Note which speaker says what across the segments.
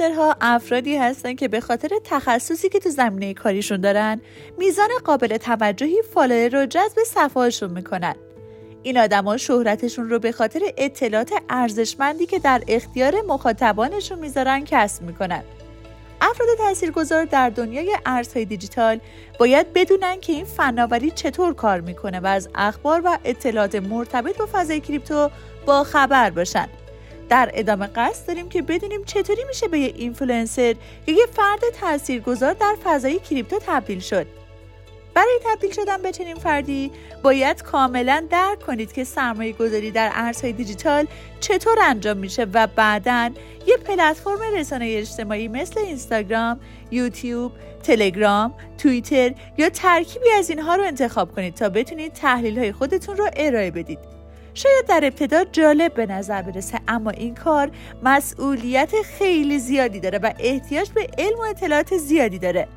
Speaker 1: میلیاردرها افرادی هستن که به خاطر تخصصی که تو زمینه کاریشون دارن میزان قابل توجهی فالوور رو جذب صفحاشون می‌کنن. این آدما شهرتشون رو به خاطر اطلاعات ارزشمندی که در اختیار مخاطبانشون می‌ذارن کسب می‌کنن. افراد تاثیرگذار در دنیای ارزهای دیجیتال باید بدونن که این فناوری چطور کار می‌کنه و از اخبار و اطلاعات مرتبط با فضای کریپتو با خبر باشن. در ادامه قصد داریم که بدونیم چطوری میشه به یه اینفلوئنسر یا یه فرد تاثیرگذار در فضای کریپتو تبدیل شد برای تبدیل شدن به چنین فردی باید کاملا درک کنید که سرمایه گذاری در ارزهای دیجیتال چطور انجام میشه و بعدا یه پلتفرم رسانه اجتماعی مثل اینستاگرام، یوتیوب، تلگرام، توییتر یا ترکیبی از اینها رو انتخاب کنید تا بتونید تحلیل های خودتون رو ارائه بدید. شاید در ابتدا جالب به نظر برسه اما این کار مسئولیت خیلی زیادی داره و احتیاج به علم و اطلاعات زیادی داره.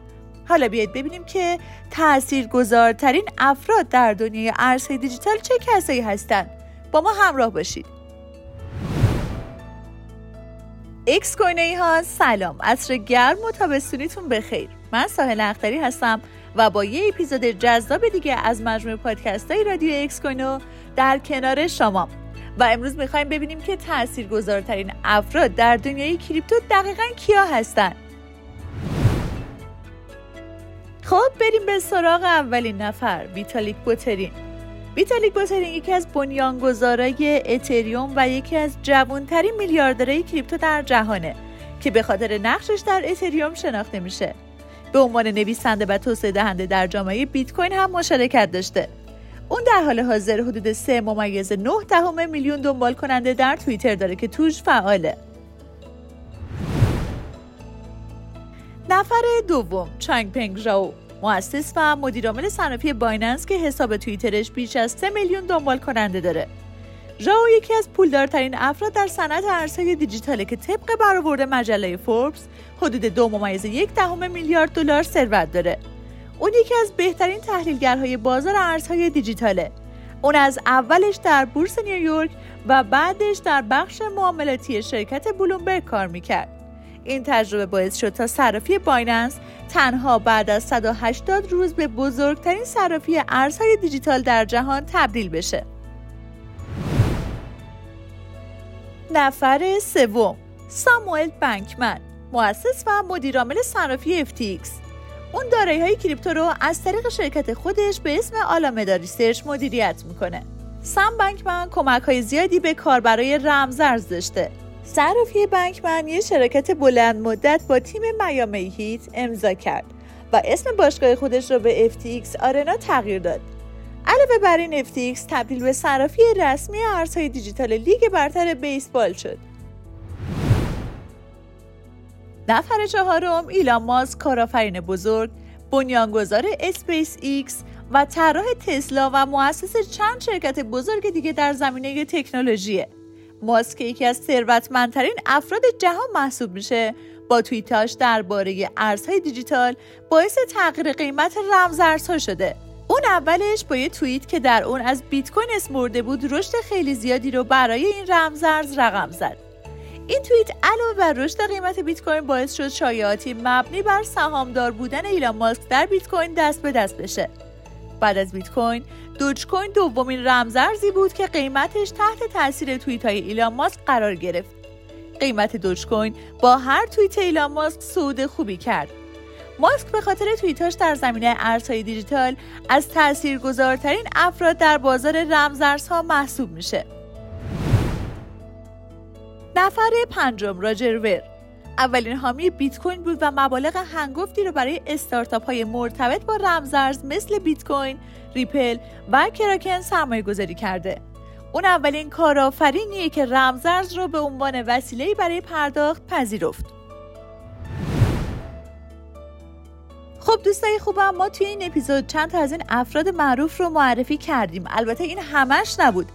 Speaker 1: حالا بیاید ببینیم که تاثیرگذارترین افراد در دنیای ارزهای دیجیتال چه کسایی هستند. با ما همراه باشید. اکس کوینویی ها سلام. عصر گرم و تابستونیتون بخیر. من ساحل اختری هستم. و با یه اپیزود جذاب دیگه از مجموعه پادکست های رادیو اکس کوینو در کنار شما. و امروز می‌خوایم ببینیم که تاثیرگذارترین افراد در دنیای کریپتو دقیقا کیا هستند خب بریم به سراغ اولین نفر ویتالیک بوترین. ویتالیک بوترین یکی از بنیانگذارای اتریوم و یکی از جوانترین میلیاردرهای کریپتو در جهانه که به خاطر نقشش در اتریوم شناخته میشه. به عنوان نویسنده و توسعه دهنده در جامعه بیت کوین هم مشارکت داشته. اون در حال حاضر حدود 3 ممیز 9 دهم میلیون دنبال کننده در توییتر داره که توش فعاله. نفر دوم چانگ پنگ ژائو مؤسس و مدیرعامل صنافی بایننس که حساب توییترش بیش از 3 میلیون دنبال کننده داره. ژائو یکی از پولدارترین افراد در صنعت ارزهای دیجیتاله که طبق برآورد مجله فوربس حدود دو ممیز یک دهم میلیارد دلار ثروت داره. اون یکی از بهترین تحلیلگرهای بازار ارزهای دیجیتاله. اون از اولش در بورس نیویورک و بعدش در بخش معاملاتی شرکت بلومبرگ کار می‌کرد. این تجربه باعث شد تا صرافی بایننس تنها بعد از 180 روز به بزرگترین صرافی ارزهای دیجیتال در جهان تبدیل بشه. نفر سوم ساموئل بنکمن مؤسس و مدیرعامل صرافی FTX اون دارایی های کریپتو رو از طریق شرکت خودش به اسم آلامدا ریسرچ مدیریت می‌کنه. سام بنکمن کمک های زیادی به کاربرای رمزارز داشته صرافی بنکمن یه شراکت بلند مدت با تیم میامی هیت امضا کرد و اسم باشگاه خودش رو به FTX آرنا تغییر داد. علاوه بر این FTX تبدیل به صرافی رسمی ارزهای دیجیتال لیگ برتر بیسبال شد. نفر چهارم ایلان ماسک کارآفرین بزرگ، بنیانگذار اسپیس ایکس و طراح تسلا و مؤسس چند شرکت بزرگ دیگه در زمینه تکنولوژیه. ماسک یکی از ثروتمندترین افراد جهان محسوب میشه با توییتاش درباره ارزهای دیجیتال باعث تغییر قیمت رمزارزها شده اون اولش با یه توییت که در اون از بیت کوین اسم برده بود رشد خیلی زیادی رو برای این رمزارز رقم زد. این توییت علاوه بر رشد قیمت بیت کوین باعث شد شایعاتی مبنی بر سهامدار بودن ایلان ماسک در بیت کوین دست به دست بشه. بعد از بیت کوین دوج کوین دومین رمزارزی بود که قیمتش تحت تاثیر توییت های ایلان ماسک قرار گرفت. قیمت دوج کوین با هر توییت ایلان ماسک صعود خوبی کرد. ماسک به خاطر توییتاش در زمینه ارزهای دیجیتال از تاثیرگذارترین افراد در بازار رمزارزها محسوب میشه نفر پنجم راجر ور اولین حامی بیت کوین بود و مبالغ هنگفتی رو برای استارتاپ های مرتبط با رمزارز مثل بیت کوین، ریپل و کراکن سرمایه گذاری کرده. اون اولین کارآفرینیه که رمزارز رو به عنوان وسیله برای پرداخت پذیرفت. خب دوستای خوبم ما توی این اپیزود چند تا از این افراد معروف رو معرفی کردیم. البته این همش نبود.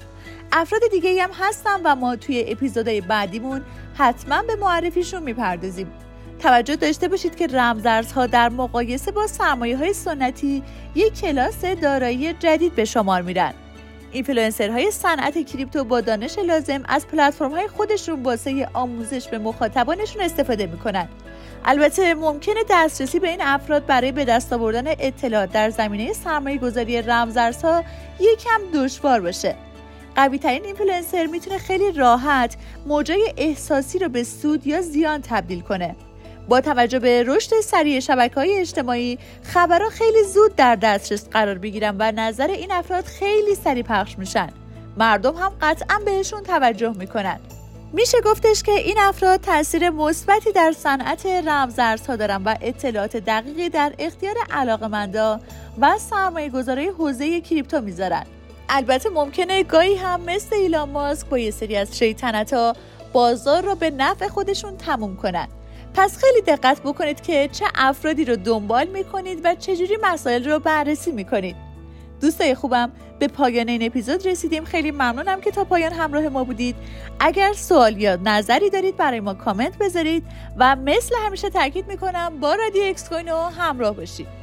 Speaker 1: افراد دیگه هم هستن و ما توی اپیزودهای بعدیمون حتما به معرفیشون می‌پردازیم. توجه داشته باشید که رمزارزها در مقایسه با سرمایه های سنتی یک کلاس دارایی جدید به شمار میرن. اینفلوئنسرهای صنعت کریپتو با دانش لازم از پلتفرم‌های خودشون واسه آموزش به مخاطبانشون استفاده می‌کنن. البته ممکنه دسترسی به این افراد برای به دست آوردن اطلاعات در زمینه سرمایه گذاری رمزارزها یکم دشوار باشه. قوی ترین اینفلوئنسر می‌تونه خیلی راحت موجای احساسی رو به سود یا زیان تبدیل کنه. با توجه به رشد سریع شبکه های اجتماعی خبرها خیلی زود در دسترس قرار بگیرن و نظر این افراد خیلی سریع پخش میشن. مردم هم قطعا بهشون توجه می‌کنن. میشه گفتش که این افراد تاثیر مثبتی در صنعت رمزارزها دارن و اطلاعات دقیقی در اختیار علاقمندا و سرمایه گذاره حوزه کریپتو می‌ذارن. البته ممکنه گاهی هم مثل ایلان ماسک با یه سری از شیطنت ها بازار رو به نفع خودشون تموم کنن. پس خیلی دقت بکنید که چه افرادی رو دنبال می‌کنید و چجوری مسائل رو بررسی می‌کنید. دوستای خوبم به پایان این اپیزود رسیدیم. خیلی ممنونم که تا پایان همراه ما بودید. اگر سوال یا نظری دارید برای ما کامنت بذارید و مثل همیشه تاکید می‌کنم با رادیو اکس همراه باشید.